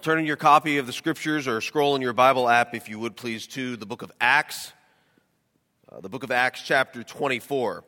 Well, turn in your copy of the scriptures or scroll in your Bible app, if you would please, to the book of Acts, uh, the book of Acts, chapter 24.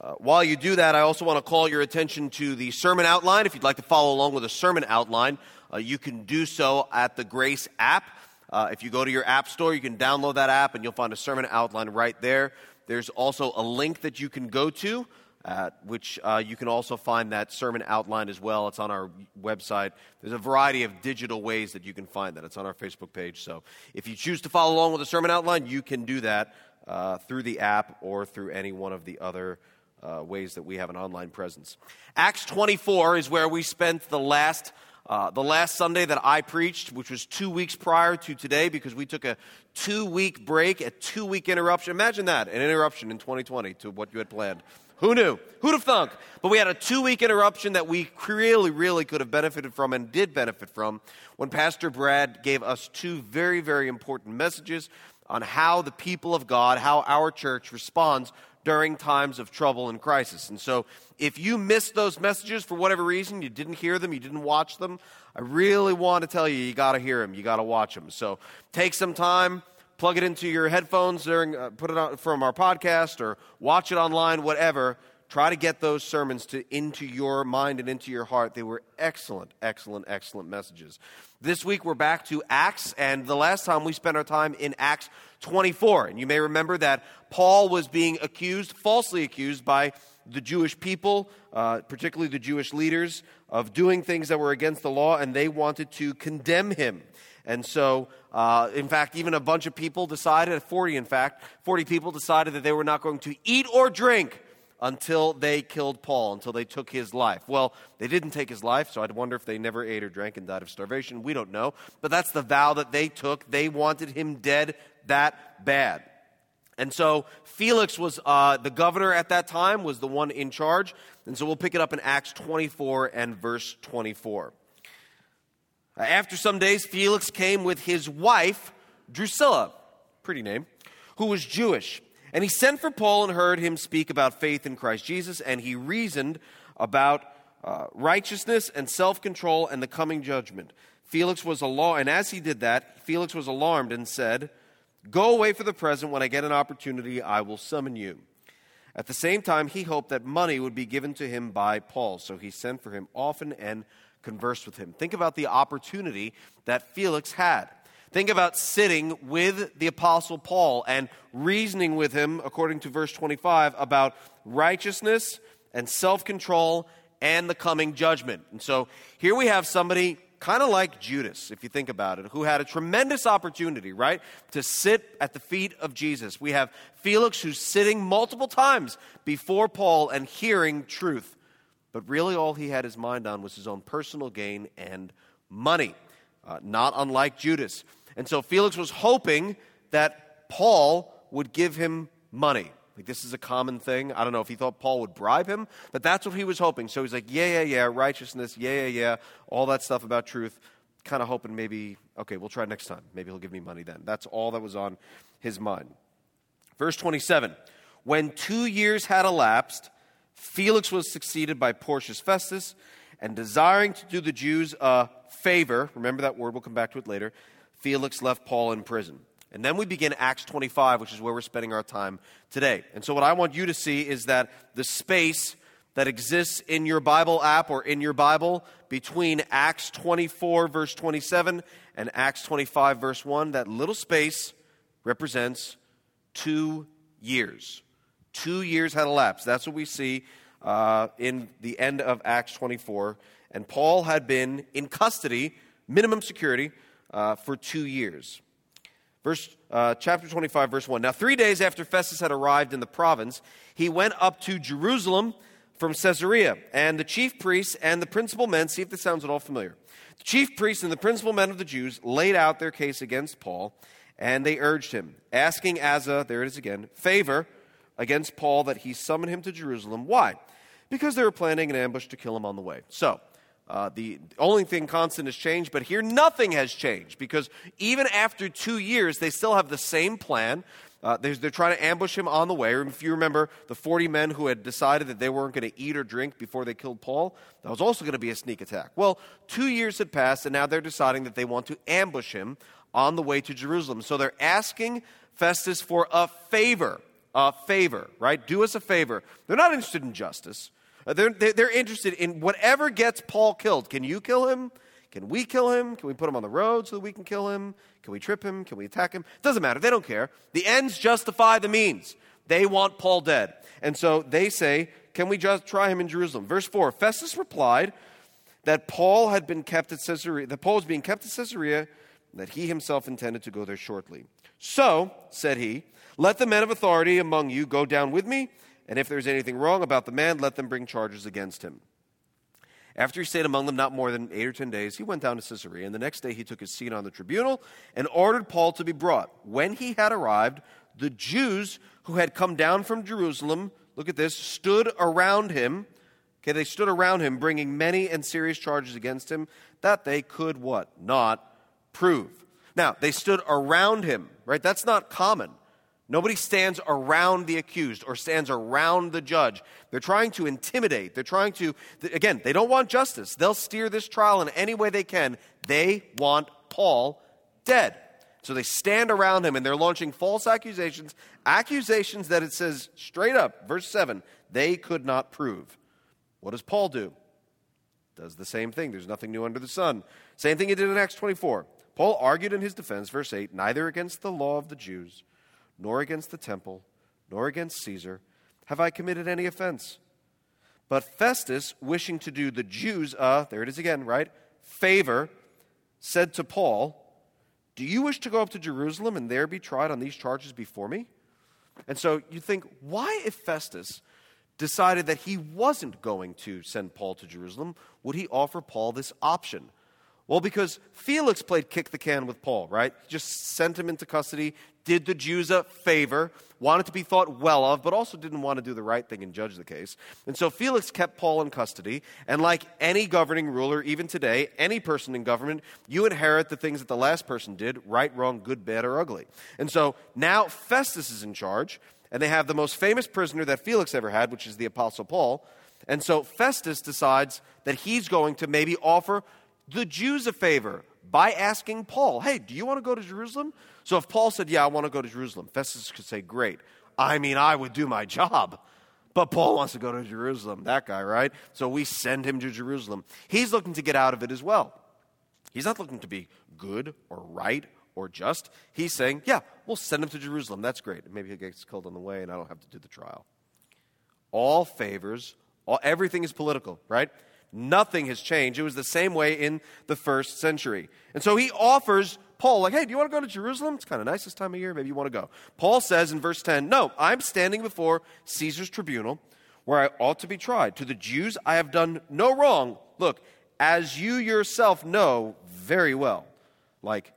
Uh, while you do that, I also want to call your attention to the sermon outline. If you'd like to follow along with a sermon outline, uh, you can do so at the Grace app. Uh, if you go to your app store, you can download that app and you'll find a sermon outline right there. There's also a link that you can go to, uh, which uh, you can also find that sermon outline as well. It's on our website. There's a variety of digital ways that you can find that. It's on our Facebook page. So if you choose to follow along with the sermon outline, you can do that uh, through the app or through any one of the other uh, ways that we have an online presence. Acts 24 is where we spent the last uh, the last Sunday that I preached, which was two weeks prior to today, because we took a two week break, a two week interruption. Imagine that, an interruption in 2020 to what you had planned. Who knew? Who'd have thunk? But we had a two week interruption that we really, really could have benefited from and did benefit from when Pastor Brad gave us two very, very important messages on how the people of God, how our church responds during times of trouble and crisis. And so, if you missed those messages for whatever reason, you didn't hear them, you didn't watch them, I really want to tell you, you got to hear them, you got to watch them. So, take some time, plug it into your headphones during, uh, put it on from our podcast, or watch it online, whatever. Try to get those sermons to, into your mind and into your heart. They were excellent, excellent, excellent messages. This week we're back to Acts, and the last time we spent our time in Acts 24. And you may remember that Paul was being accused, falsely accused, by the Jewish people, uh, particularly the Jewish leaders, of doing things that were against the law, and they wanted to condemn him. And so, uh, in fact, even a bunch of people decided, 40 in fact, 40 people decided that they were not going to eat or drink until they killed Paul, until they took his life. Well, they didn't take his life, so I'd wonder if they never ate or drank and died of starvation. We don't know. But that's the vow that they took. They wanted him dead that bad. And so Felix was uh, the governor at that time, was the one in charge. And so we'll pick it up in Acts 24 and verse 24. After some days, Felix came with his wife, Drusilla, pretty name, who was Jewish. And he sent for Paul and heard him speak about faith in Christ Jesus, and he reasoned about uh, righteousness and self control and the coming judgment. Felix was alarmed, and as he did that, Felix was alarmed and said, Go away for the present. When I get an opportunity, I will summon you. At the same time, he hoped that money would be given to him by Paul, so he sent for him often and conversed with him. Think about the opportunity that Felix had. Think about sitting with the Apostle Paul and reasoning with him, according to verse 25, about righteousness and self control and the coming judgment. And so here we have somebody kind of like Judas, if you think about it, who had a tremendous opportunity, right, to sit at the feet of Jesus. We have Felix who's sitting multiple times before Paul and hearing truth. But really, all he had his mind on was his own personal gain and money, uh, not unlike Judas. And so Felix was hoping that Paul would give him money. Like, this is a common thing. I don't know if he thought Paul would bribe him, but that's what he was hoping. So he's like, yeah, yeah, yeah, righteousness, yeah, yeah, yeah, all that stuff about truth. Kind of hoping maybe, okay, we'll try next time. Maybe he'll give me money then. That's all that was on his mind. Verse 27 When two years had elapsed, Felix was succeeded by Porcius Festus, and desiring to do the Jews a favor, remember that word, we'll come back to it later, Felix left Paul in prison. And then we begin Acts 25, which is where we're spending our time today. And so, what I want you to see is that the space that exists in your Bible app or in your Bible between Acts 24, verse 27, and Acts 25, verse 1, that little space represents two years. Two years had elapsed. That's what we see uh, in the end of Acts 24. And Paul had been in custody, minimum security, uh, for two years. Verse, uh, chapter 25, verse 1. Now, three days after Festus had arrived in the province, he went up to Jerusalem from Caesarea. And the chief priests and the principal men, see if this sounds at all familiar. The chief priests and the principal men of the Jews laid out their case against Paul, and they urged him, asking as a, there it is again, favor against Paul that he summoned him to Jerusalem. Why? Because they were planning an ambush to kill him on the way. So, uh, the only thing constant has changed, but here nothing has changed because even after two years, they still have the same plan. Uh, they're, they're, trying to ambush him on the way. If you remember the 40 men who had decided that they weren't going to eat or drink before they killed Paul, that was also going to be a sneak attack. Well, two years had passed, and now they're deciding that they want to ambush him on the way to Jerusalem. So they're asking Festus for a favor. A favor, right? Do us a favor. They're not interested in justice. Uh, they're, they're interested in whatever gets Paul killed. Can you kill him? Can we kill him? Can we put him on the road so that we can kill him? Can we trip him? Can we attack him? It Doesn't matter. They don't care. The ends justify the means. They want Paul dead. And so they say, Can we just try him in Jerusalem? Verse 4 Festus replied that Paul had been kept at Caesarea, that Paul was being kept at Caesarea, that he himself intended to go there shortly. So, said he, let the men of authority among you go down with me, and if there's anything wrong about the man, let them bring charges against him. After he stayed among them not more than eight or ten days, he went down to Caesarea, and the next day he took his seat on the tribunal and ordered Paul to be brought. When he had arrived, the Jews who had come down from Jerusalem, look at this, stood around him. Okay, they stood around him, bringing many and serious charges against him that they could what? Not prove. Now, they stood around him, right? That's not common. Nobody stands around the accused or stands around the judge. They're trying to intimidate. They're trying to, again, they don't want justice. They'll steer this trial in any way they can. They want Paul dead. So they stand around him and they're launching false accusations, accusations that it says straight up, verse 7, they could not prove. What does Paul do? Does the same thing. There's nothing new under the sun. Same thing he did in Acts 24. Paul argued in his defense, verse 8, neither against the law of the Jews nor against the temple, nor against Caesar have I committed any offense. But Festus, wishing to do the Jews, uh, there it is again, right? Favor, said to Paul, Do you wish to go up to Jerusalem and there be tried on these charges before me? And so you think, why, if Festus decided that he wasn't going to send Paul to Jerusalem, would he offer Paul this option? Well, because Felix played kick the can with Paul, right? Just sent him into custody, did the Jews a favor, wanted to be thought well of, but also didn't want to do the right thing and judge the case. And so Felix kept Paul in custody. And like any governing ruler, even today, any person in government, you inherit the things that the last person did right, wrong, good, bad, or ugly. And so now Festus is in charge, and they have the most famous prisoner that Felix ever had, which is the Apostle Paul. And so Festus decides that he's going to maybe offer the Jews a favor by asking Paul, hey, do you want to go to Jerusalem? So if Paul said, yeah, I want to go to Jerusalem, Festus could say, great. I mean, I would do my job. But Paul wants to go to Jerusalem, that guy, right? So we send him to Jerusalem. He's looking to get out of it as well. He's not looking to be good or right or just. He's saying, yeah, we'll send him to Jerusalem. That's great. Maybe he gets killed on the way and I don't have to do the trial. All favors, all, everything is political, right? Nothing has changed. It was the same way in the first century. And so he offers Paul, like, hey, do you want to go to Jerusalem? It's kind of nice this time of year. Maybe you want to go. Paul says in verse 10, no, I'm standing before Caesar's tribunal where I ought to be tried. To the Jews, I have done no wrong. Look, as you yourself know very well. Like,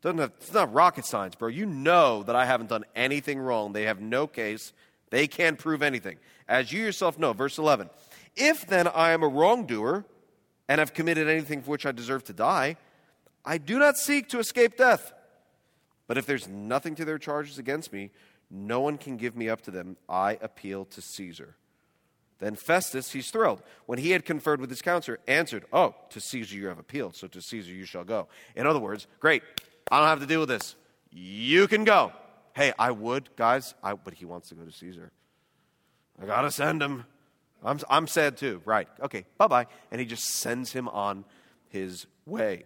doesn't have, it's not rocket science, bro. You know that I haven't done anything wrong. They have no case. They can't prove anything. As you yourself know, verse 11. If then I am a wrongdoer and have committed anything for which I deserve to die, I do not seek to escape death. But if there's nothing to their charges against me, no one can give me up to them. I appeal to Caesar. Then Festus, he's thrilled. When he had conferred with his counselor, answered, Oh, to Caesar you have appealed, so to Caesar you shall go. In other words, great, I don't have to deal with this. You can go. Hey, I would, guys, I, but he wants to go to Caesar. I got to send him. I'm, I'm sad too. Right. Okay, bye bye. And he just sends him on his way.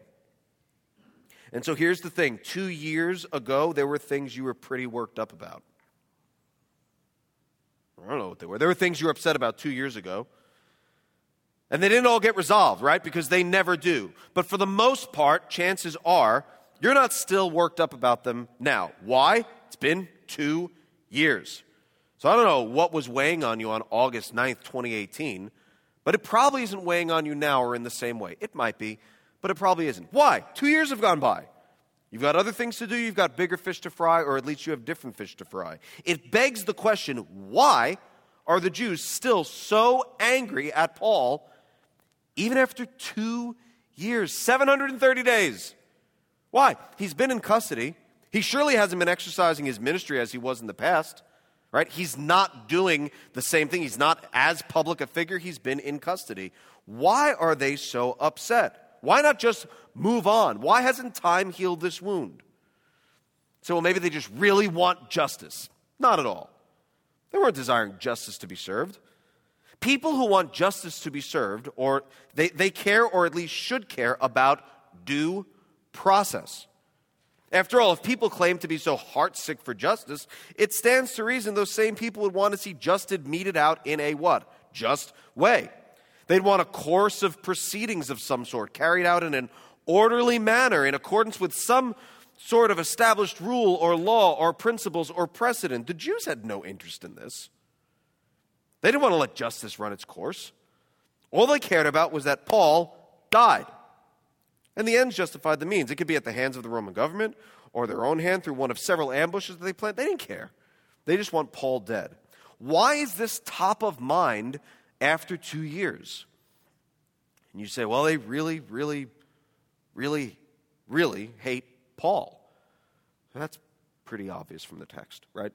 And so here's the thing two years ago, there were things you were pretty worked up about. I don't know what they were. There were things you were upset about two years ago. And they didn't all get resolved, right? Because they never do. But for the most part, chances are you're not still worked up about them now. Why? It's been two years. So I don't know what was weighing on you on August 9th, 2018, but it probably isn't weighing on you now or in the same way. It might be, but it probably isn't. Why? Two years have gone by. You've got other things to do, you've got bigger fish to fry, or at least you have different fish to fry. It begs the question why are the Jews still so angry at Paul even after two years, 730 days? Why? He's been in custody. He surely hasn't been exercising his ministry as he was in the past, right? He's not doing the same thing. He's not as public a figure. He's been in custody. Why are they so upset? Why not just move on? Why hasn't time healed this wound? So, well, maybe they just really want justice. Not at all. They weren't desiring justice to be served. People who want justice to be served, or they, they care or at least should care about due process. After all, if people claim to be so heartsick for justice, it stands to reason those same people would want to see justice meted out in a what? Just way. They'd want a course of proceedings of some sort carried out in an orderly manner in accordance with some sort of established rule or law or principles or precedent. The Jews had no interest in this. They didn't want to let justice run its course. All they cared about was that Paul died. And the ends justified the means. It could be at the hands of the Roman government or their own hand through one of several ambushes that they planned. They didn't care. They just want Paul dead. Why is this top of mind after two years? And you say, well, they really, really, really, really hate Paul. That's pretty obvious from the text, right?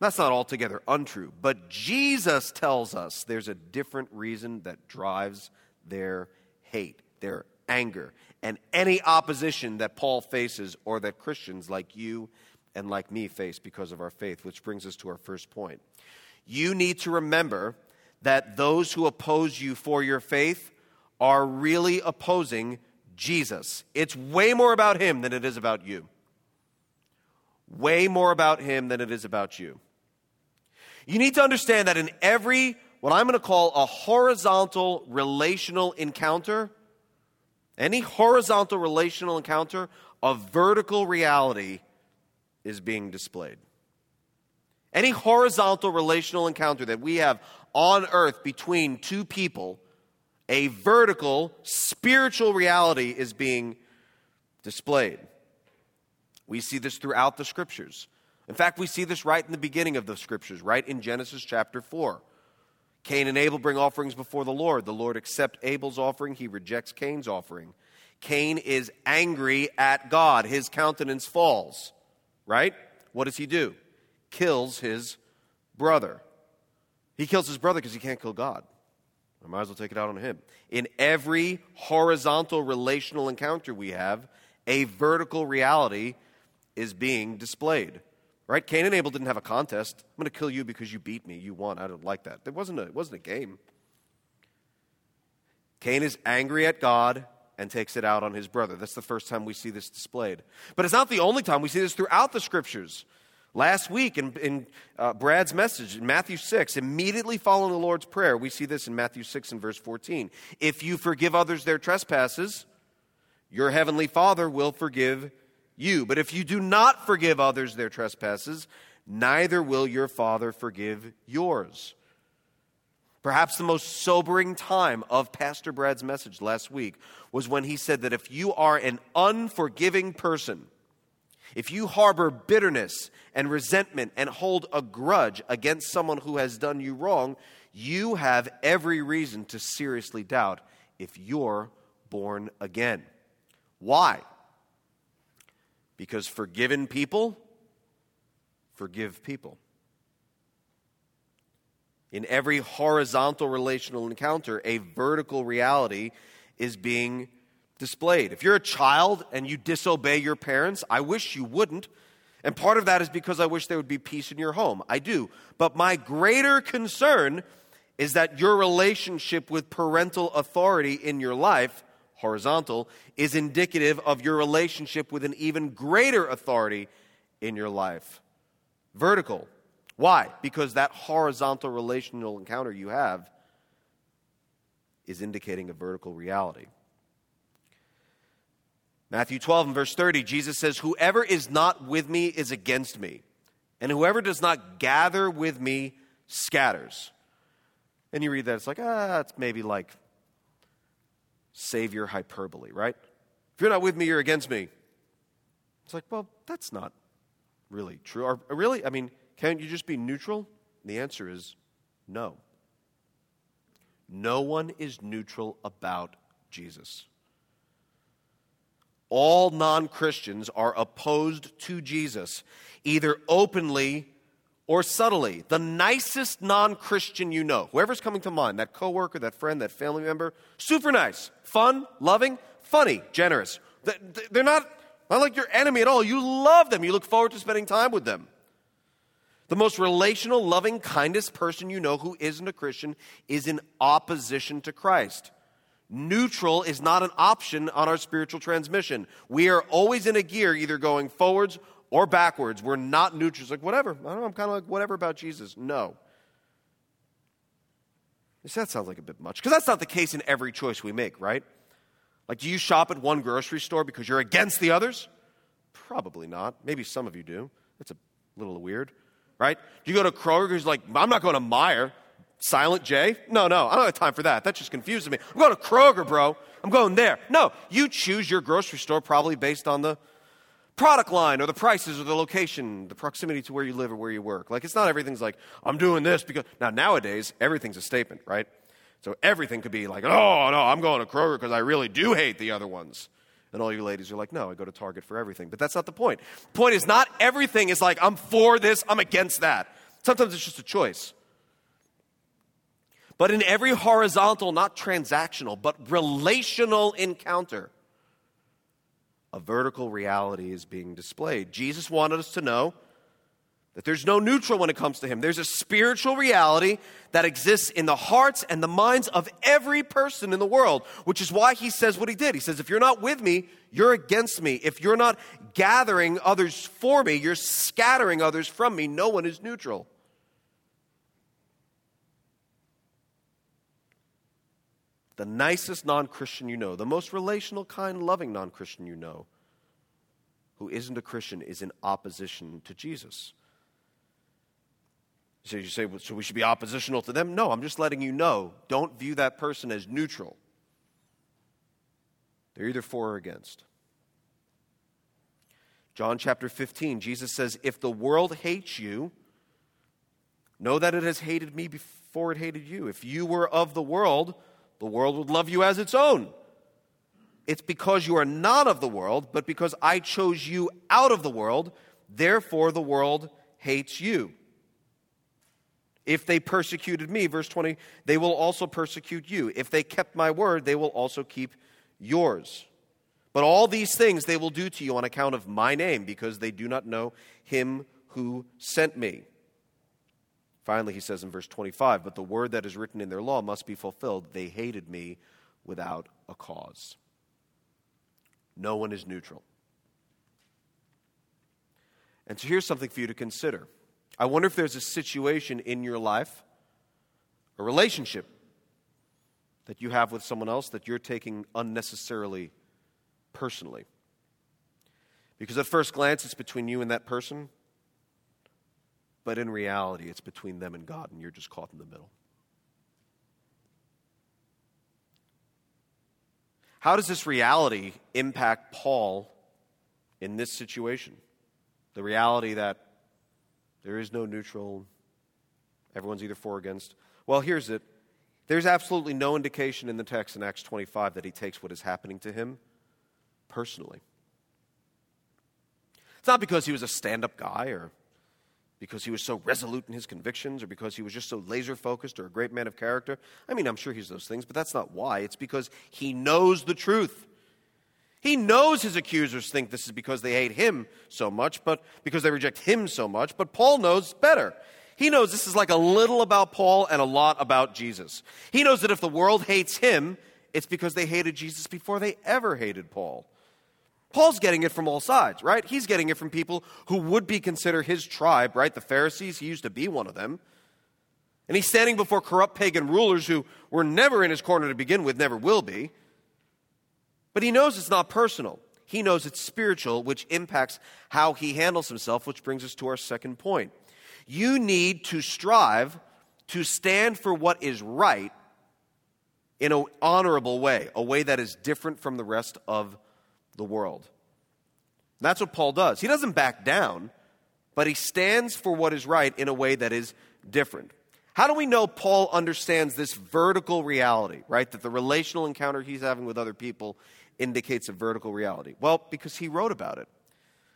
That's not altogether untrue, but Jesus tells us there's a different reason that drives their hate, their anger, and any opposition that Paul faces or that Christians like you and like me face because of our faith, which brings us to our first point. You need to remember that those who oppose you for your faith are really opposing Jesus. It's way more about him than it is about you. Way more about him than it is about you. You need to understand that in every, what I'm going to call a horizontal relational encounter, any horizontal relational encounter, a vertical reality is being displayed. Any horizontal relational encounter that we have on earth between two people a vertical spiritual reality is being displayed. We see this throughout the scriptures. In fact, we see this right in the beginning of the scriptures, right in Genesis chapter 4. Cain and Abel bring offerings before the Lord. The Lord accepts Abel's offering, he rejects Cain's offering. Cain is angry at God. His countenance falls, right? What does he do? Kills his brother. He kills his brother because he can't kill God. I might as well take it out on him. In every horizontal relational encounter we have, a vertical reality is being displayed. Right? Cain and Abel didn't have a contest. I'm going to kill you because you beat me. You won. I don't like that. It wasn't a, it wasn't a game. Cain is angry at God and takes it out on his brother. That's the first time we see this displayed. But it's not the only time we see this throughout the scriptures. Last week in, in uh, Brad's message in Matthew 6, immediately following the Lord's Prayer, we see this in Matthew 6 and verse 14. If you forgive others their trespasses, your heavenly Father will forgive you. But if you do not forgive others their trespasses, neither will your Father forgive yours. Perhaps the most sobering time of Pastor Brad's message last week was when he said that if you are an unforgiving person, if you harbor bitterness and resentment and hold a grudge against someone who has done you wrong, you have every reason to seriously doubt if you're born again. Why? Because forgiven people forgive people. In every horizontal relational encounter, a vertical reality is being displayed. If you're a child and you disobey your parents, I wish you wouldn't. And part of that is because I wish there would be peace in your home. I do. But my greater concern is that your relationship with parental authority in your life, horizontal, is indicative of your relationship with an even greater authority in your life, vertical. Why? Because that horizontal relational encounter you have is indicating a vertical reality. Matthew 12 and verse 30, Jesus says, Whoever is not with me is against me, and whoever does not gather with me scatters. And you read that, it's like, ah, it's maybe like savior hyperbole, right? If you're not with me, you're against me. It's like, well, that's not really true. Or, really? I mean, can't you just be neutral? And the answer is no. No one is neutral about Jesus. all non Christians are opposed to Jesus, either openly or subtly. The nicest non Christian you know, whoever's coming to mind, that coworker, that friend, that family member, super nice, fun, loving, funny, generous. They're not, not like your enemy at all. You love them, you look forward to spending time with them. The most relational, loving, kindest person you know who isn't a Christian is in opposition to Christ. Neutral is not an option on our spiritual transmission. We are always in a gear, either going forwards or backwards. We're not neutral. It's like, whatever. I don't know, I'm kind of like, whatever about Jesus. No. See, That sounds like a bit much. Because that's not the case in every choice we make, right? Like, do you shop at one grocery store because you're against the others? Probably not. Maybe some of you do. That's a little weird, right? Do you go to Kroger because like, I'm not going to Meijer. Silent J? No, no, I don't have time for that. That just confuses me. I'm going to Kroger, bro. I'm going there. No, you choose your grocery store probably based on the product line or the prices or the location, the proximity to where you live or where you work. Like, it's not everything's like, I'm doing this because. Now, nowadays, everything's a statement, right? So everything could be like, oh, no, I'm going to Kroger because I really do hate the other ones. And all you ladies are like, no, I go to Target for everything. But that's not the point. The point is, not everything is like, I'm for this, I'm against that. Sometimes it's just a choice. But in every horizontal, not transactional, but relational encounter, a vertical reality is being displayed. Jesus wanted us to know that there's no neutral when it comes to Him. There's a spiritual reality that exists in the hearts and the minds of every person in the world, which is why He says what He did. He says, If you're not with me, you're against me. If you're not gathering others for me, you're scattering others from me. No one is neutral. The nicest non Christian you know, the most relational, kind, loving non Christian you know, who isn't a Christian, is in opposition to Jesus. So you say, well, so we should be oppositional to them? No, I'm just letting you know. Don't view that person as neutral. They're either for or against. John chapter 15, Jesus says, If the world hates you, know that it has hated me before it hated you. If you were of the world, the world would love you as its own. It's because you are not of the world, but because I chose you out of the world, therefore the world hates you. If they persecuted me, verse 20, they will also persecute you. If they kept my word, they will also keep yours. But all these things they will do to you on account of my name, because they do not know him who sent me. Finally, he says in verse 25, But the word that is written in their law must be fulfilled. They hated me without a cause. No one is neutral. And so here's something for you to consider. I wonder if there's a situation in your life, a relationship that you have with someone else that you're taking unnecessarily personally. Because at first glance, it's between you and that person. But in reality, it's between them and God, and you're just caught in the middle. How does this reality impact Paul in this situation? The reality that there is no neutral, everyone's either for or against. Well, here's it. There's absolutely no indication in the text in Acts 25 that he takes what is happening to him personally. It's not because he was a stand up guy or because he was so resolute in his convictions or because he was just so laser focused or a great man of character. I mean, I'm sure he's those things, but that's not why. It's because he knows the truth. He knows his accusers think this is because they hate him so much, but because they reject him so much, but Paul knows better. He knows this is like a little about Paul and a lot about Jesus. He knows that if the world hates him, it's because they hated Jesus before they ever hated Paul. Paul's getting it from all sides, right? He's getting it from people who would be considered his tribe, right? The Pharisees, he used to be one of them. And he's standing before corrupt pagan rulers who were never in his corner to begin with, never will be. But he knows it's not personal. He knows it's spiritual, which impacts how he handles himself, which brings us to our second point. You need to strive to stand for what is right in an honorable way, a way that is different from the rest of the world. That's what Paul does. He doesn't back down, but he stands for what is right in a way that is different. How do we know Paul understands this vertical reality, right? That the relational encounter he's having with other people indicates a vertical reality? Well, because he wrote about it.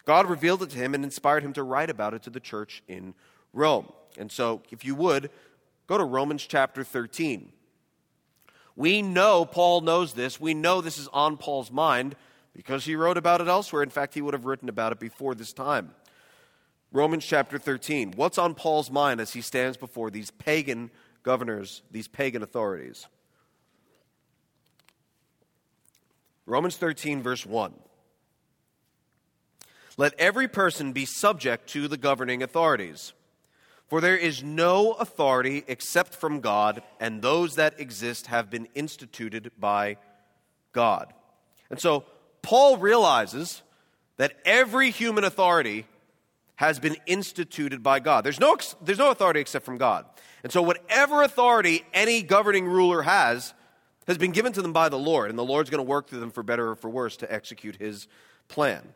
God revealed it to him and inspired him to write about it to the church in Rome. And so, if you would, go to Romans chapter 13. We know Paul knows this. We know this is on Paul's mind because he wrote about it elsewhere. In fact, he would have written about it before this time. Romans chapter 13. What's on Paul's mind as he stands before these pagan governors, these pagan authorities? Romans 13, verse 1. Let every person be subject to the governing authorities. For there is no authority except from God, and those that exist have been instituted by God. And so Paul realizes that every human authority has been instituted by God. There's no, there's no authority except from God. And so, whatever authority any governing ruler has, has been given to them by the Lord, and the Lord's going to work through them for better or for worse to execute his plan.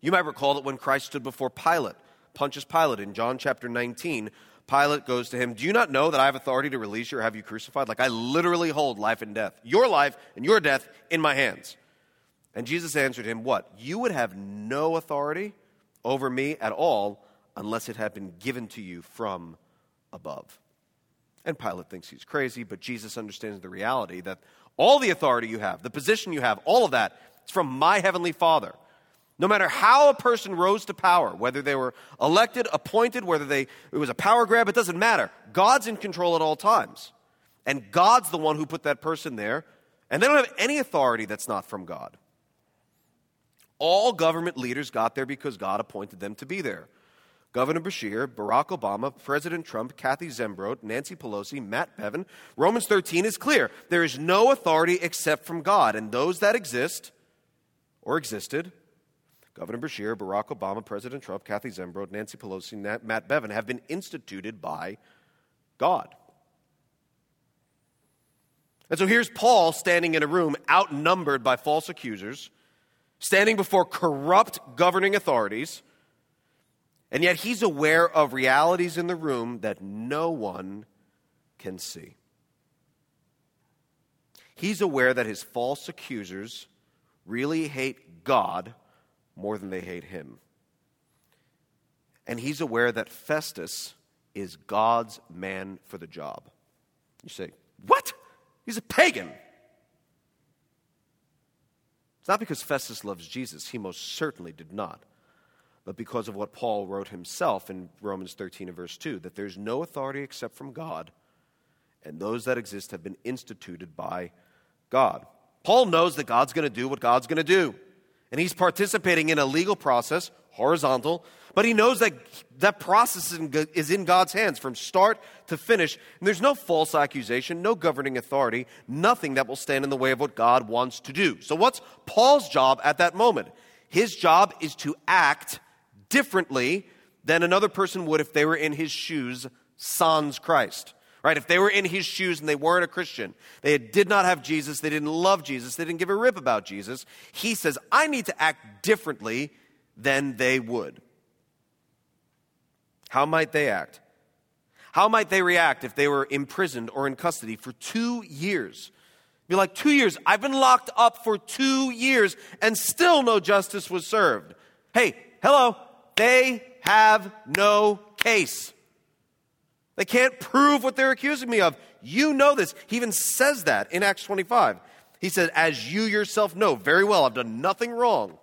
You might recall that when Christ stood before Pilate, Pontius Pilate, in John chapter 19, Pilate goes to him, Do you not know that I have authority to release you or have you crucified? Like, I literally hold life and death, your life and your death in my hands. And Jesus answered him, What? You would have no authority? over me at all unless it had been given to you from above. And Pilate thinks he's crazy, but Jesus understands the reality that all the authority you have, the position you have, all of that, it's from my heavenly Father. No matter how a person rose to power, whether they were elected, appointed, whether they, it was a power grab, it doesn't matter. God's in control at all times. And God's the one who put that person there, and they don't have any authority that's not from God. All government leaders got there because God appointed them to be there. Governor Beshear, Barack Obama, President Trump, Kathy Zembrodt, Nancy Pelosi, Matt Bevin. Romans 13 is clear. There is no authority except from God, and those that exist or existed, Governor Beshear, Barack Obama, President Trump, Kathy Zembrodt, Nancy Pelosi, Matt Bevin, have been instituted by God. And so here's Paul standing in a room outnumbered by false accusers standing before corrupt governing authorities, and yet he's aware of realities in the room that no one can see. He's aware that his false accusers really hate God more than they hate him. And he's aware that Festus is God's man for the job. You say, What? He's a pagan. Not because Festus loves Jesus, he most certainly did not, but because of what Paul wrote himself in Romans 13 and verse 2 that there's no authority except from God, and those that exist have been instituted by God. Paul knows that God's going to do what God's going to do, and he's participating in a legal process, horizontal, but he knows that that process is in God's hands from start to finish. And there's no false accusation, no governing authority, nothing that will stand in the way of what God wants to do. So, what's Paul's job at that moment? His job is to act differently than another person would if they were in his shoes, sans Christ. Right? If they were in his shoes and they weren't a Christian, they did not have Jesus, they didn't love Jesus, they didn't give a rip about Jesus, he says, I need to act differently than they would. How might they act? How might they react if they were imprisoned or in custody for two years? Be like, two years. I've been locked up for two years and still no justice was served. Hey, hello. They have no case. They can't prove what they're accusing me of. You know this. He even says that in Acts 25. He said, As you yourself know very well, I've done nothing wrong.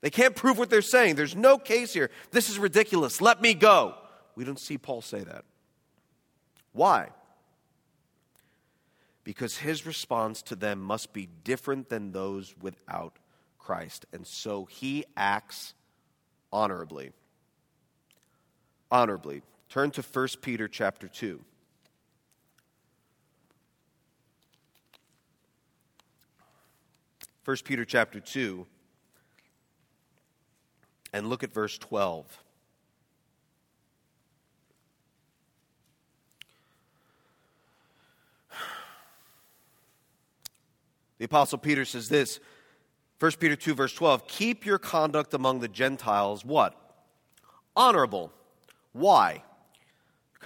They can't prove what they're saying. There's no case here. This is ridiculous. Let me go. We don't see Paul say that. Why? Because his response to them must be different than those without Christ. And so he acts honorably. Honorably. Turn to 1 Peter chapter 2. First Peter chapter 2 and look at verse 12. The Apostle Peter says this 1 Peter 2, verse 12 Keep your conduct among the Gentiles what? Honorable. Why?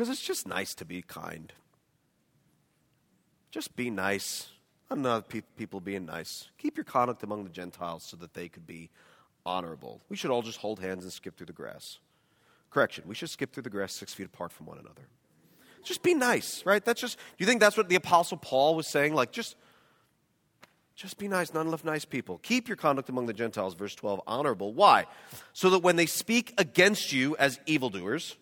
Because it's just nice to be kind. Just be nice. not other pe- people being nice. Keep your conduct among the Gentiles so that they could be honorable. We should all just hold hands and skip through the grass. Correction, we should skip through the grass six feet apart from one another. Just be nice, right? That's just, you think that's what the Apostle Paul was saying? Like, just, just be nice, not enough nice people. Keep your conduct among the Gentiles, verse 12, honorable. Why? So that when they speak against you as evildoers,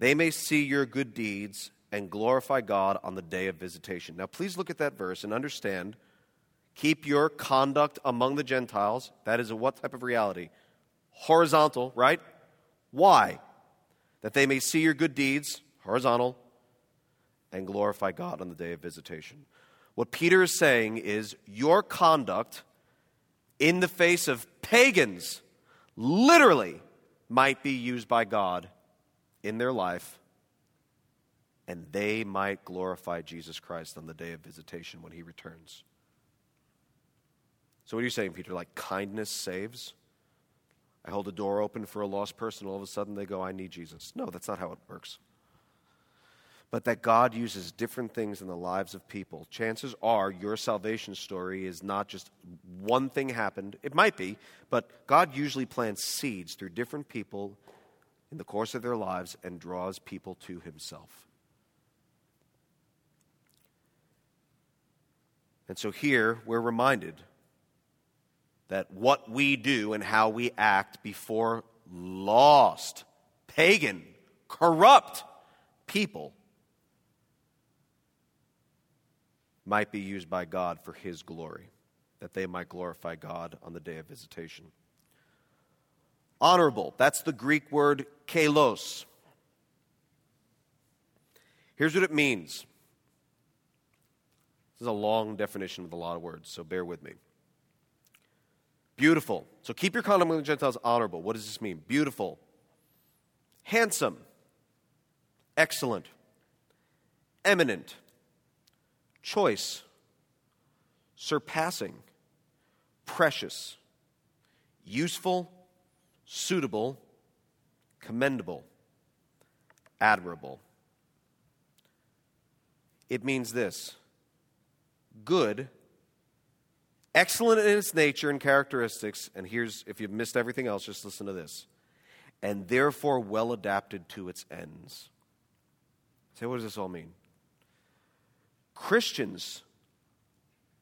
they may see your good deeds and glorify God on the day of visitation. Now, please look at that verse and understand keep your conduct among the Gentiles. That is a what type of reality? Horizontal, right? Why? That they may see your good deeds, horizontal, and glorify God on the day of visitation. What Peter is saying is your conduct in the face of pagans literally might be used by God in their life, and they might glorify Jesus Christ on the day of visitation when he returns. So, what are you saying, Peter? Like kindness saves? I hold a door open for a lost person, all of a sudden they go, I need Jesus. No, that's not how it works. But that God uses different things in the lives of people. Chances are your salvation story is not just one thing happened. It might be, but God usually plants seeds through different people in the course of their lives and draws people to Himself. And so here we're reminded that what we do and how we act before lost, pagan, corrupt people might be used by God for His glory, that they might glorify God on the day of visitation. Honorable, that's the Greek word kalos. Here's what it means. This is a long definition with a lot of words, so bear with me. Beautiful. So keep your conduct among the Gentiles honorable. What does this mean? Beautiful. Handsome. Excellent. Eminent. Choice. Surpassing. Precious. Useful. Suitable. Commendable. Admirable. It means this good excellent in its nature and characteristics. And here's, if you've missed everything else, just listen to this. And therefore well adapted to its ends. Say, what does this all mean? Christians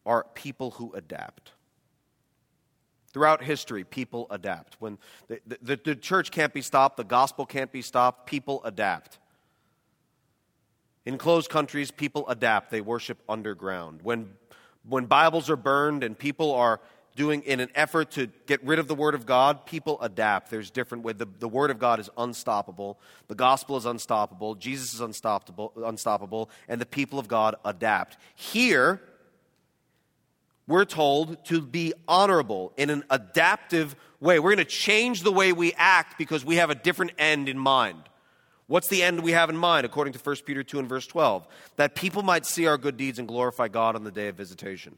are people who adapt. Throughout history, people adapt. When the, the, the, church can't be stopped, the gospel can't be stopped, people adapt. In closed countries, people adapt. They worship underground. When when Bibles are burned and people are doing in an effort to get rid of the Word of God, people adapt. There's different ways. The, the Word of God is unstoppable. The gospel is unstoppable. Jesus is unstoppable, unstoppable, and the people of God adapt. Here, we're told to be honorable in an adaptive way. We're going to change the way we act because we have a different end in mind. What's the end we have in mind, according to 1 Peter 2 and verse 12? That people might see our good deeds and glorify God on the day of visitation.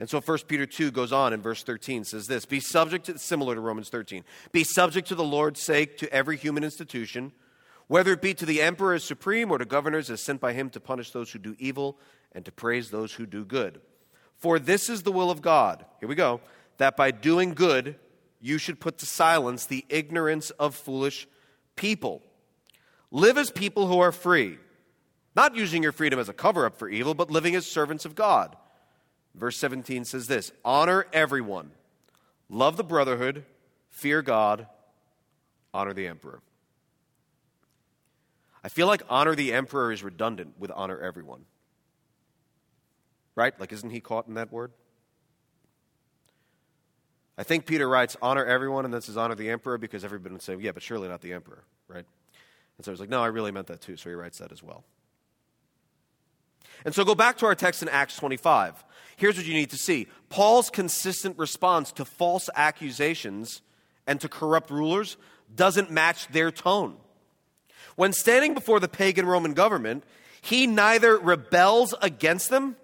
And so 1 Peter 2 goes on in verse 13 says this Be subject to, similar to Romans 13, be subject to the Lord's sake to every human institution, whether it be to the emperor as supreme or to governors as sent by him to punish those who do evil and to praise those who do good. For this is the will of God. Here we go. That by doing good, you should put to silence the ignorance of foolish people. Live as people who are free, not using your freedom as a cover up for evil, but living as servants of God. Verse 17 says this Honor everyone, love the brotherhood, fear God, honor the emperor. I feel like honor the emperor is redundant with honor everyone. Right? Like, isn't he caught in that word? I think Peter writes, honor everyone, and then says honor the emperor because everybody would say, yeah, but surely not the emperor, right? And so he's like, no, I really meant that too. So he writes that as well. And so go back to our text in Acts 25. Here's what you need to see Paul's consistent response to false accusations and to corrupt rulers doesn't match their tone. When standing before the pagan Roman government, he neither rebels against them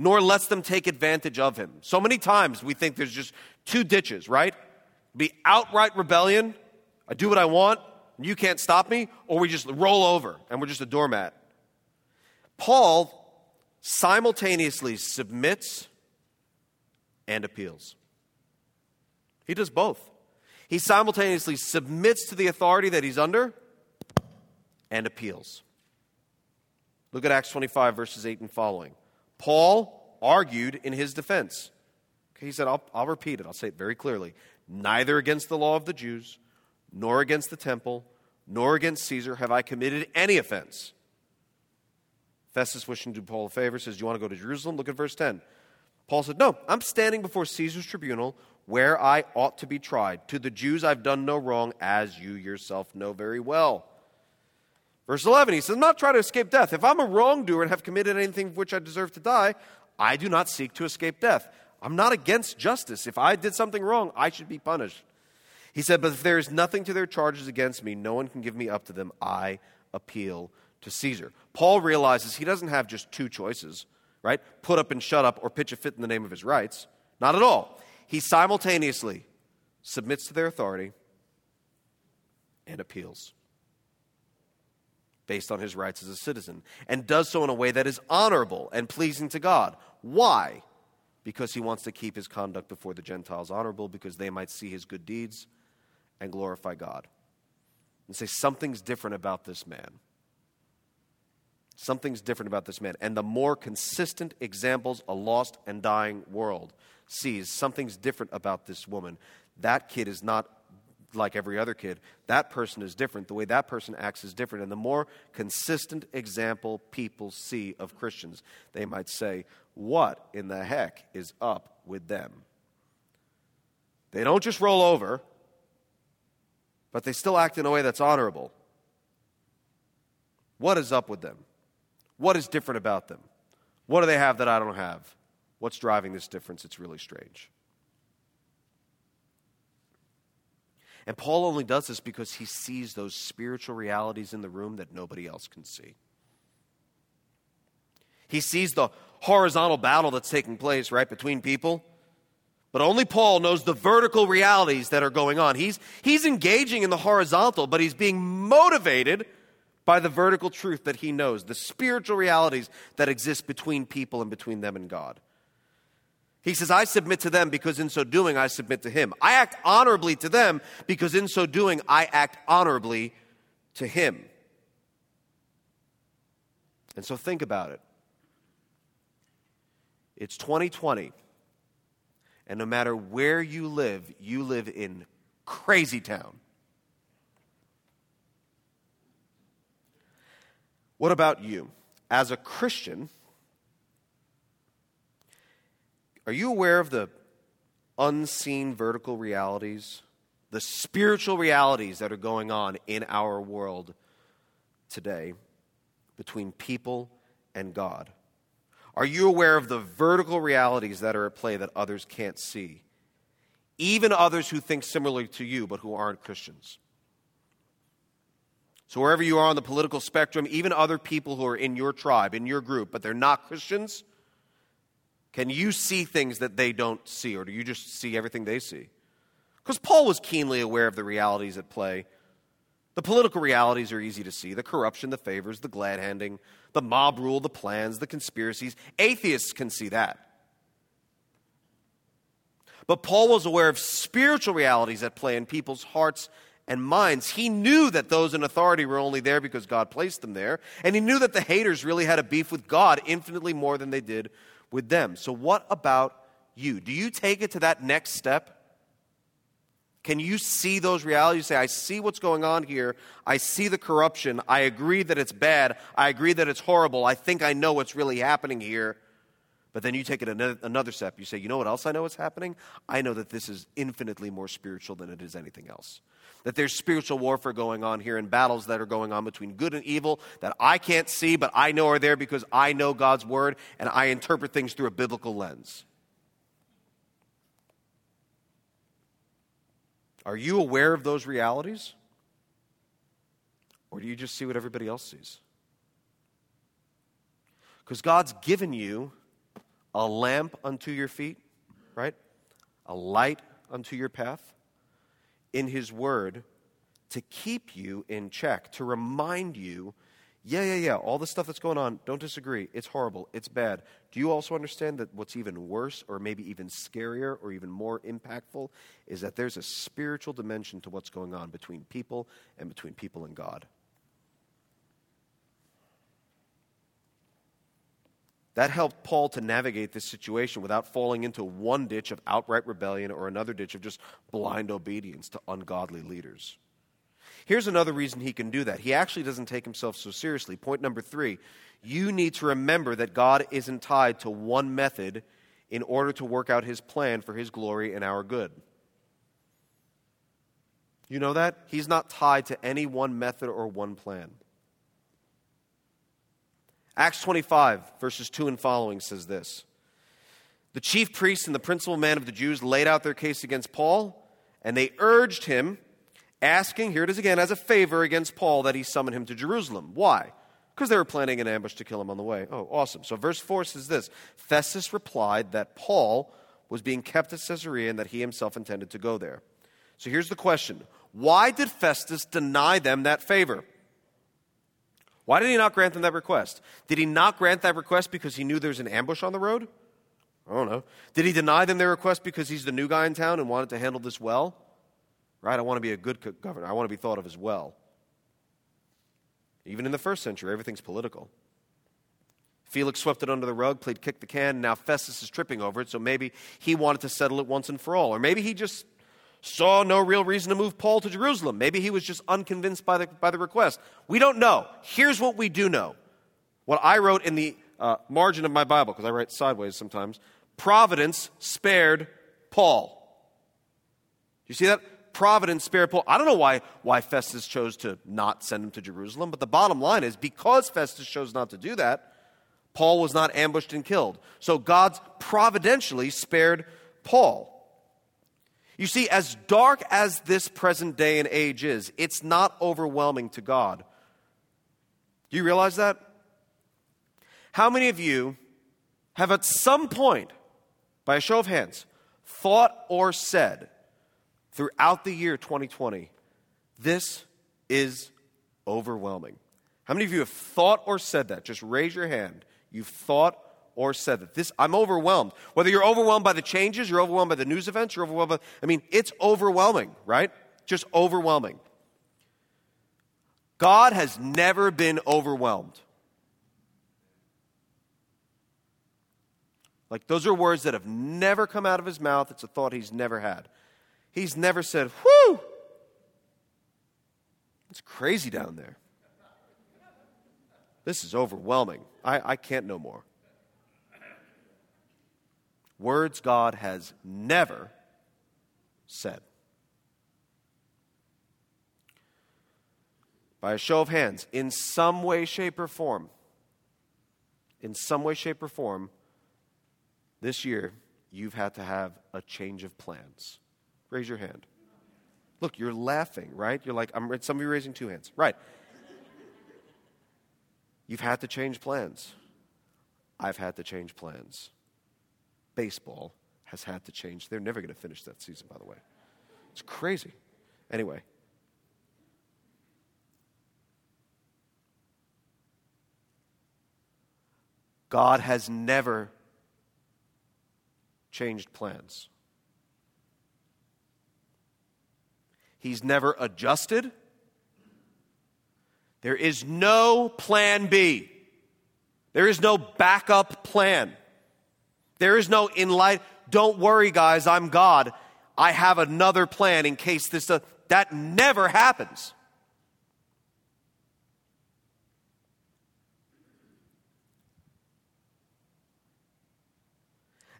nor lets them take advantage of him. So many times we think there's just two ditches, right? Be outright rebellion, I do what I want, and you can't stop me, or we just roll over and we're just a doormat. Paul simultaneously submits and appeals. He does both. He simultaneously submits to the authority that he's under and appeals. Look at Acts 25, verses 8 and following. Paul argued in his defense. Okay, he said, I'll, I'll repeat it, I'll say it very clearly. Neither against the law of the Jews, nor against the temple, nor against Caesar have I committed any offense. Festus, wishing to do Paul a favor, says, Do you want to go to Jerusalem? Look at verse 10. Paul said, No, I'm standing before Caesar's tribunal where I ought to be tried. To the Jews I've done no wrong, as you yourself know very well. Verse 11, he says, I'm not trying to escape death. If I'm a wrongdoer and have committed anything for which I deserve to die, I do not seek to escape death. I'm not against justice. If I did something wrong, I should be punished. He said, But if there is nothing to their charges against me, no one can give me up to them. I appeal to Caesar. Paul realizes he doesn't have just two choices, right? Put up and shut up or pitch a fit in the name of his rights. Not at all. He simultaneously submits to their authority and appeals based on his rights as a citizen, and does so in a way that is honorable and pleasing to God. Why? Because he wants to keep his conduct before the Gentiles honorable, because they might see his good deeds and glorify God. And say, something's different about this man. Something's different about this man. And the more consistent examples a lost and dying world sees, something's different about this woman. That kid is not like every other kid. That person is different. The way that person acts is different. And the more consistent example people see of Christians, they might say, What in the heck is up with them? They don't just roll over, but they still act in a way that's honorable. What is up with them? What is different about them? What do they have that I don't have? What's driving this difference? It's really strange. And Paul only does this because he sees those spiritual realities in the room that nobody else can see. He sees the horizontal battle that's taking place, right, between people. But only Paul knows the vertical realities that are going on. He's, he's engaging in the horizontal, but he's being motivated by the vertical truth that he knows, the spiritual realities that exist between people and between them and God. He says, I submit to them because in so doing I submit to him. I act honorably to them because in so doing I act honorably to him. And so think about it. It's 2020. And no matter where you live, you live in crazy town. What about you? As a Christian, Are you aware of the unseen vertical realities, the spiritual realities that are going on in our world today between people and God? Are you aware of the vertical realities that are at play that others can't see? Even others who think similarly to you but who aren't Christians. So, wherever you are on the political spectrum, even other people who are in your tribe, in your group, but they're not Christians, can you see things that they don't see, or do you just see everything they see? Because Paul was keenly aware of the realities at play. The political realities are easy to see the corruption, the favors, the glad handing, the mob rule, the plans, the conspiracies. Atheists can see that. But Paul was aware of spiritual realities at play in people's hearts and minds. He knew that those in authority were only there because God placed them there, and he knew that the haters really had a beef with God infinitely more than they did with them. So, what about you? Do you take it to that next step? Can you see those realities? Say, I see what's going on here. I see the corruption. I agree that it's bad. I agree that it's horrible. I think I know what's really happening here. But then you take it another step. You say, you know what else I know what's happening? I know that this is infinitely more spiritual than it is anything else. That there's spiritual warfare going on here and battles that are going on between good and evil that I can't see, but I know are there because I know God's word and I interpret things through a biblical lens. Are you aware of those realities? Or do you just see what everybody else sees? Because God's given you a lamp unto your feet, right? A light unto your path in His Word to keep you in check, to remind you Yeah, yeah, yeah. All the stuff that's going on, don't disagree. It's horrible. It's bad. Do you also understand that what's even worse, or maybe even scarier, or even more impactful, is that there's a spiritual dimension to what's going on between people and between people and God? That helped Paul to navigate this situation without falling into one ditch of outright rebellion or another ditch of just blind obedience to ungodly leaders. Here's another reason he can do that. He actually doesn't take himself so seriously. Point number three you need to remember that God isn't tied to one method in order to work out his plan for his glory and our good. You know that? He's not tied to any one method or one plan. Acts 25, verses 2 and following says this The chief priests and the principal men of the Jews laid out their case against Paul, and they urged him asking, here it is again, as a favor against Paul that he summon him to Jerusalem. Why? Because they were planning an ambush to kill him on the way. Oh, awesome. So, verse 4 says this Festus replied that Paul was being kept at Caesarea and that he himself intended to go there. So, here's the question Why did Festus deny them that favor? Why did he not grant them that request? Did he not grant that request because he knew there's an ambush on the road? I don't know. Did he deny them their request because he's the new guy in town and wanted to handle this well? right? I want to be a good governor. I want to be thought of as well. Even in the first century, everything's political. Felix swept it under the rug, played kick the can, now Festus is tripping over it, so maybe he wanted to settle it once and for all. Or maybe he just saw no real reason to move Paul to Jerusalem. Maybe he was just unconvinced by the, by the request. We don't know. Here's what we do know. What I wrote in the uh, margin of my Bible, because I write sideways sometimes Providence spared Paul. You see that? providence spared Paul. I don't know why, why Festus chose to not send him to Jerusalem, but the bottom line is because Festus chose not to do that, Paul was not ambushed and killed. So God's providentially spared Paul. You see, as dark as this present day and age is, it's not overwhelming to God. Do you realize that? How many of you have at some point, by a show of hands, thought or said, throughout the year 2020, this is overwhelming. How many of you have thought or said that? Just raise your hand. You've thought or said that. This I'm overwhelmed. Whether you're overwhelmed by the changes, you're overwhelmed by the news events, you're overwhelmed by I mean, it's overwhelming, right? Just overwhelming. God has never been overwhelmed. Like those are words that have never come out of his mouth. It's a thought he's never had. He's never said, whew, it's crazy down there. This is overwhelming. I, I can't no more. Words God has never said. By a show of hands, in some way, shape, or form, in some way, shape, or form, this year, you've had to have a change of plans. Raise your hand. Look, you're laughing, right? You're like, I'm, some of you raising two hands. Right. You've had to change plans. I've had to change plans. Baseball has had to change. They're never going to finish that season, by the way. It's crazy. Anyway. God has never changed plans. He's never adjusted. There is no plan B. There is no backup plan. There is no in light, don't worry, guys, I'm God. I have another plan in case this, uh, that never happens.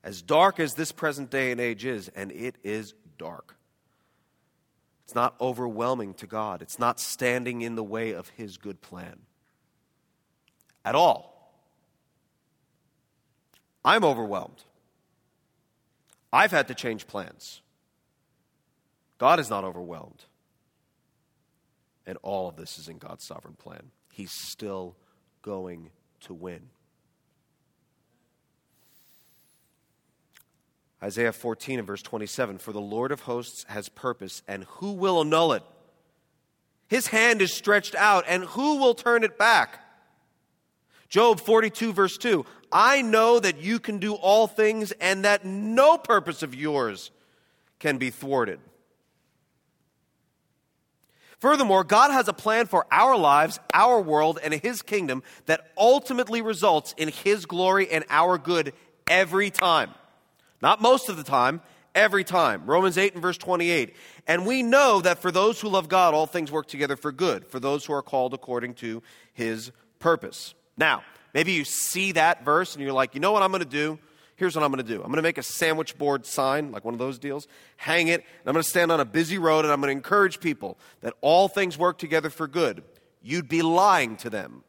As dark as this present day and age is, and it is dark, it's not overwhelming to God. It's not standing in the way of His good plan at all. I'm overwhelmed. I've had to change plans. God is not overwhelmed. And all of this is in God's sovereign plan. He's still going to win. Isaiah 14 and verse 27 For the Lord of hosts has purpose, and who will annul it? His hand is stretched out, and who will turn it back? Job 42, verse 2 I know that you can do all things and that no purpose of yours can be thwarted. Furthermore, God has a plan for our lives, our world, and His kingdom that ultimately results in His glory and our good every time. Not most of the time, every time. Romans 8 and verse 28. And we know that for those who love God, all things work together for good, for those who are called according to His purpose. Now, maybe you see that verse and you're like, you know what I'm going to do? Here's what I'm going to do I'm going to make a sandwich board sign, like one of those deals, hang it, and I'm going to stand on a busy road and I'm going to encourage people that all things work together for good. You'd be lying to them.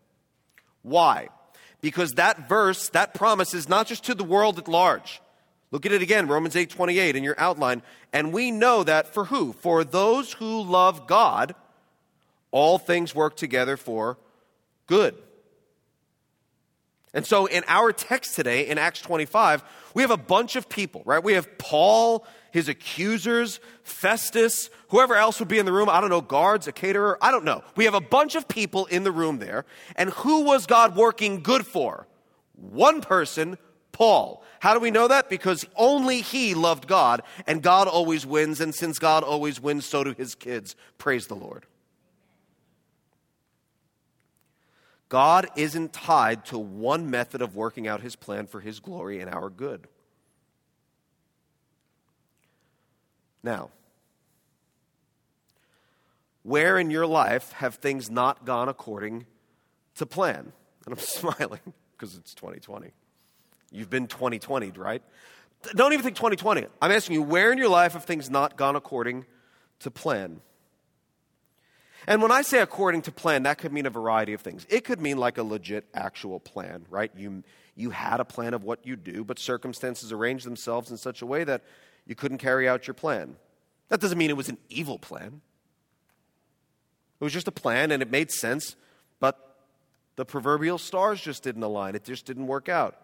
Why? Because that verse, that promise is not just to the world at large. Look at it again, Romans 8 28 in your outline. And we know that for who? For those who love God, all things work together for good. And so in our text today, in Acts 25, we have a bunch of people, right? We have Paul, his accusers, Festus, whoever else would be in the room. I don't know, guards, a caterer, I don't know. We have a bunch of people in the room there. And who was God working good for? One person, Paul. How do we know that? Because only he loved God, and God always wins. And since God always wins, so do his kids. Praise the Lord. God isn't tied to one method of working out his plan for his glory and our good. Now, where in your life have things not gone according to plan? And I'm smiling because it's 2020. You've been 2020, right? Don't even think 2020. I'm asking you, where in your life have things not gone according to plan? And when I say according to plan, that could mean a variety of things. It could mean like a legit, actual plan, right? You, you had a plan of what you do, but circumstances arranged themselves in such a way that you couldn't carry out your plan. That doesn't mean it was an evil plan. It was just a plan and it made sense, but the proverbial stars just didn't align. It just didn't work out.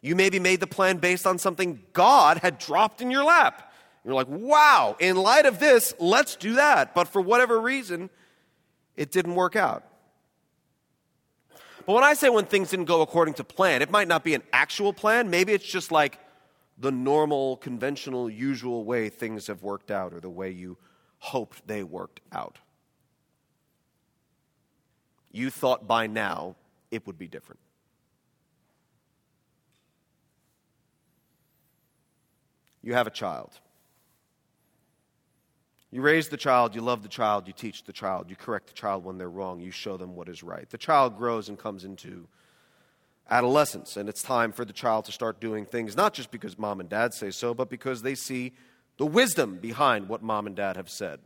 You maybe made the plan based on something God had dropped in your lap. You're like, wow, in light of this, let's do that. But for whatever reason, it didn't work out. But when I say when things didn't go according to plan, it might not be an actual plan. Maybe it's just like the normal, conventional, usual way things have worked out or the way you hoped they worked out. You thought by now it would be different. You have a child. You raise the child, you love the child, you teach the child, you correct the child when they're wrong, you show them what is right. The child grows and comes into adolescence, and it's time for the child to start doing things not just because mom and dad say so, but because they see the wisdom behind what mom and dad have said.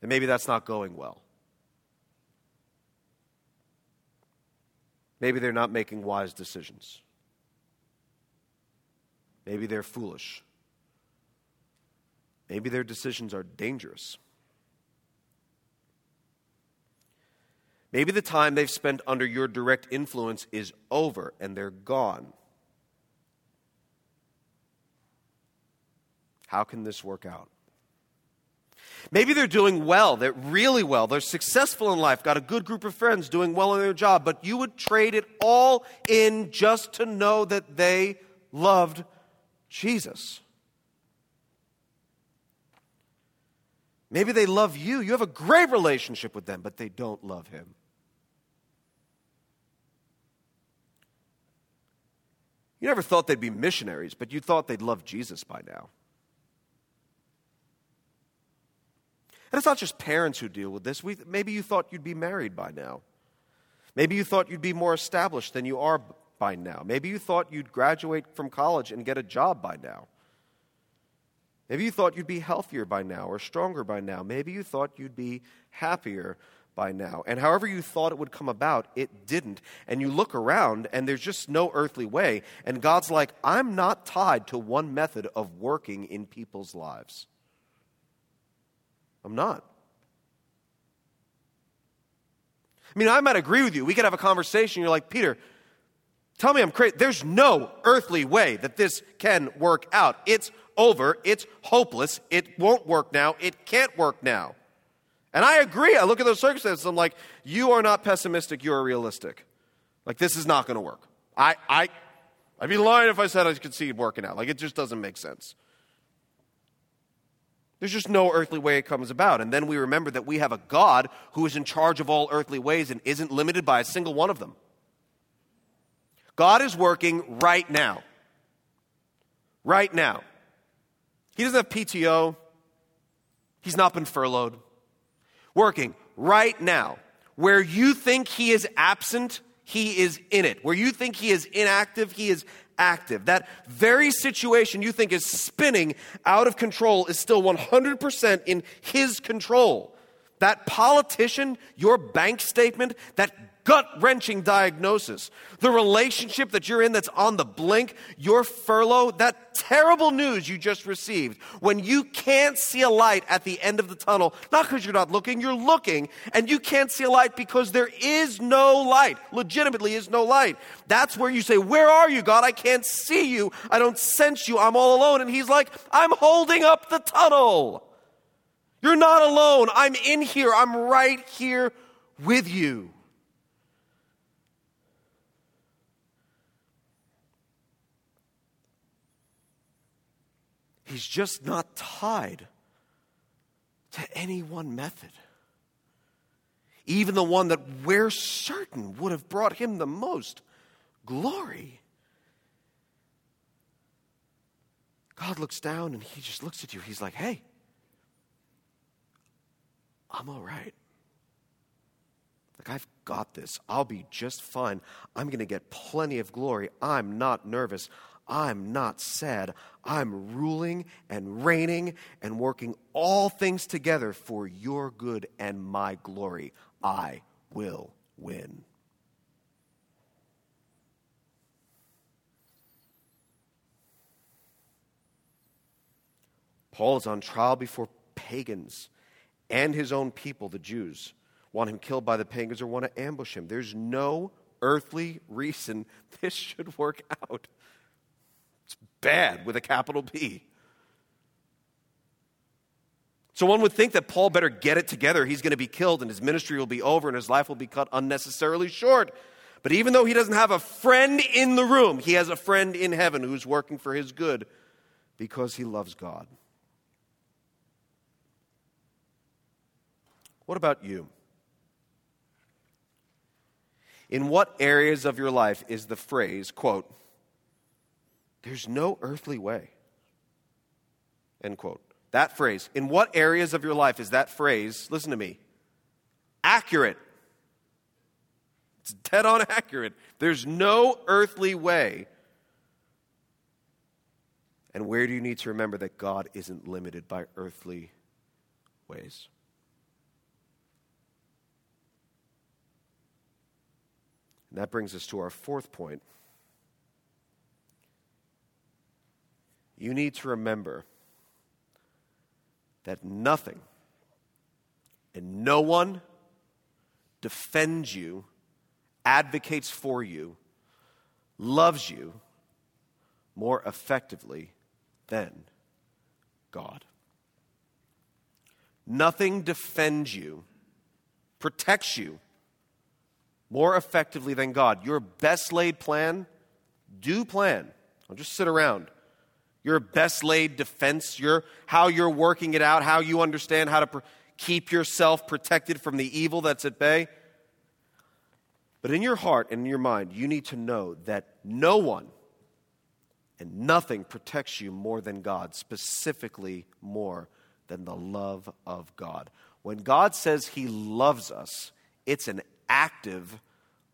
And maybe that's not going well. Maybe they're not making wise decisions. Maybe they're foolish. Maybe their decisions are dangerous. Maybe the time they've spent under your direct influence is over and they're gone. How can this work out? Maybe they're doing well, they're really well, they're successful in life, got a good group of friends doing well in their job, but you would trade it all in just to know that they loved Jesus. Maybe they love you. You have a great relationship with them, but they don't love him. You never thought they'd be missionaries, but you thought they'd love Jesus by now. And it's not just parents who deal with this. We, maybe you thought you'd be married by now. Maybe you thought you'd be more established than you are by now. Maybe you thought you'd graduate from college and get a job by now. Maybe you thought you'd be healthier by now or stronger by now. Maybe you thought you'd be happier by now. And however you thought it would come about, it didn't. And you look around and there's just no earthly way. And God's like, I'm not tied to one method of working in people's lives. I'm not. I mean, I might agree with you. We could have a conversation. You're like, Peter, tell me I'm crazy. There's no earthly way that this can work out. It's over. It's hopeless. It won't work now. It can't work now. And I agree. I look at those circumstances. I'm like, you are not pessimistic. You are realistic. Like, this is not going to work. I, I, I'd be lying if I said I could see it working out. Like, it just doesn't make sense. There's just no earthly way it comes about. And then we remember that we have a God who is in charge of all earthly ways and isn't limited by a single one of them. God is working right now. Right now. He doesn't have PTO. He's not been furloughed. Working right now. Where you think he is absent, he is in it. Where you think he is inactive, he is active. That very situation you think is spinning out of control is still 100% in his control. That politician, your bank statement, that gut wrenching diagnosis, the relationship that you're in that's on the blink, your furlough, that terrible news you just received, when you can't see a light at the end of the tunnel, not because you're not looking, you're looking, and you can't see a light because there is no light, legitimately is no light. That's where you say, Where are you, God? I can't see you. I don't sense you. I'm all alone. And He's like, I'm holding up the tunnel. You're not alone. I'm in here. I'm right here with you. He's just not tied to any one method. Even the one that we're certain would have brought him the most glory. God looks down and he just looks at you. He's like, hey, I'm all right. Like, I've got this. I'll be just fine. I'm going to get plenty of glory. I'm not nervous. I'm not sad. I'm ruling and reigning and working all things together for your good and my glory. I will win. Paul is on trial before pagans and his own people, the Jews, want him killed by the pagans or want to ambush him. There's no earthly reason this should work out bad with a capital B. So one would think that Paul better get it together. He's going to be killed and his ministry will be over and his life will be cut unnecessarily short. But even though he doesn't have a friend in the room, he has a friend in heaven who's working for his good because he loves God. What about you? In what areas of your life is the phrase, quote, there's no earthly way. End quote. That phrase, in what areas of your life is that phrase, listen to me, accurate? It's dead on accurate. There's no earthly way. And where do you need to remember that God isn't limited by earthly ways? And that brings us to our fourth point you need to remember that nothing and no one defends you, advocates for you, loves you more effectively than God. Nothing defends you, protects you more effectively than God. Your best laid plan, do plan. Don't just sit around your best laid defense, your, how you're working it out, how you understand how to pr- keep yourself protected from the evil that's at bay. But in your heart and in your mind, you need to know that no one and nothing protects you more than God, specifically more than the love of God. When God says He loves us, it's an active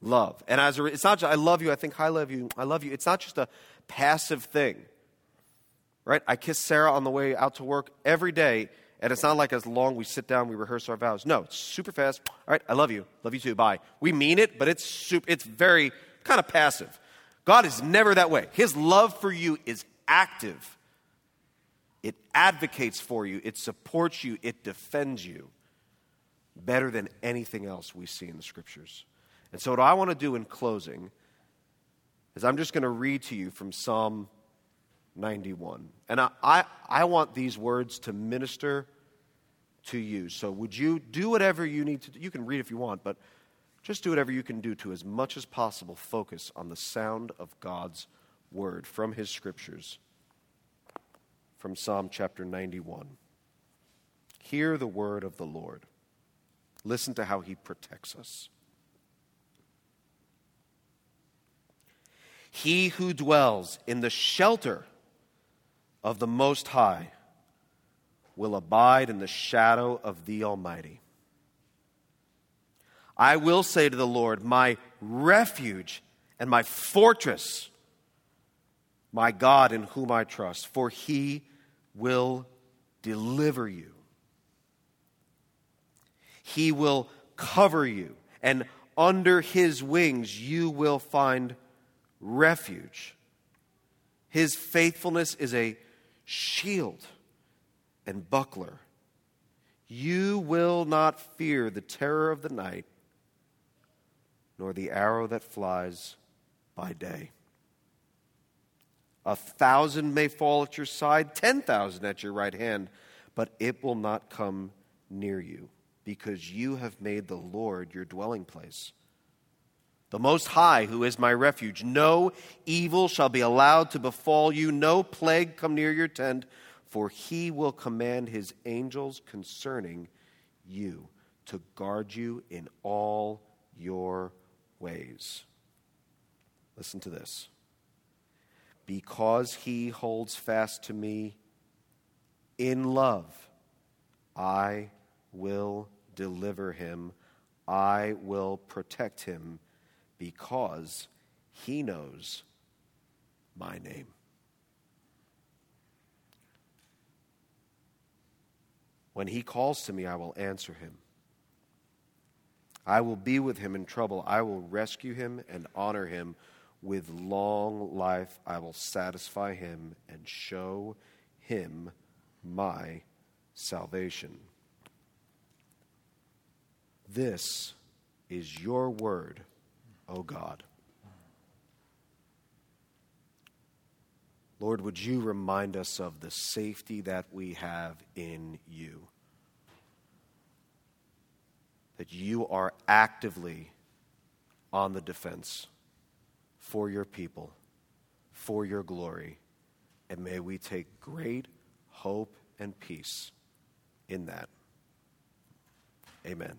love. And as a, it's not just, I love you, I think I love you, I love you. It's not just a passive thing right? I kiss Sarah on the way out to work every day, and it's not like as long we sit down, we rehearse our vows. No, it's super fast. All right, I love you. Love you too. Bye. We mean it, but it's super, it's very kind of passive. God is never that way. His love for you is active. It advocates for you, it supports you, it defends you better than anything else we see in the scriptures. And so, what I want to do in closing is I'm just going to read to you from Psalm 91. And I, I, I want these words to minister to you. So, would you do whatever you need to do? You can read if you want, but just do whatever you can do to, as much as possible, focus on the sound of God's word from his scriptures, from Psalm chapter 91. Hear the word of the Lord. Listen to how he protects us. He who dwells in the shelter of the Most High will abide in the shadow of the Almighty. I will say to the Lord, my refuge and my fortress, my God in whom I trust, for he will deliver you. He will cover you, and under his wings you will find refuge. His faithfulness is a shield and buckler. You will not fear the terror of the night, nor the arrow that flies by day. A thousand may fall at your side, ten thousand at your right hand, but it will not come near you, because you have made the Lord your dwelling place. The Most High, who is my refuge, no evil shall be allowed to befall you, no plague come near your tent for he will command his angels concerning you to guard you in all your ways. Listen to this. Because he holds fast to me in love, I will deliver him. I will protect him because he knows my name. When he calls to me, I will answer him. I will be with him in trouble. I will rescue him and honor him. With long life, I will satisfy him and show him my salvation. This is your word, O God. Lord, would you remind us of the safety that we have in you? That you are actively on the defense for your people, for your glory, and may we take great hope and peace in that. Amen.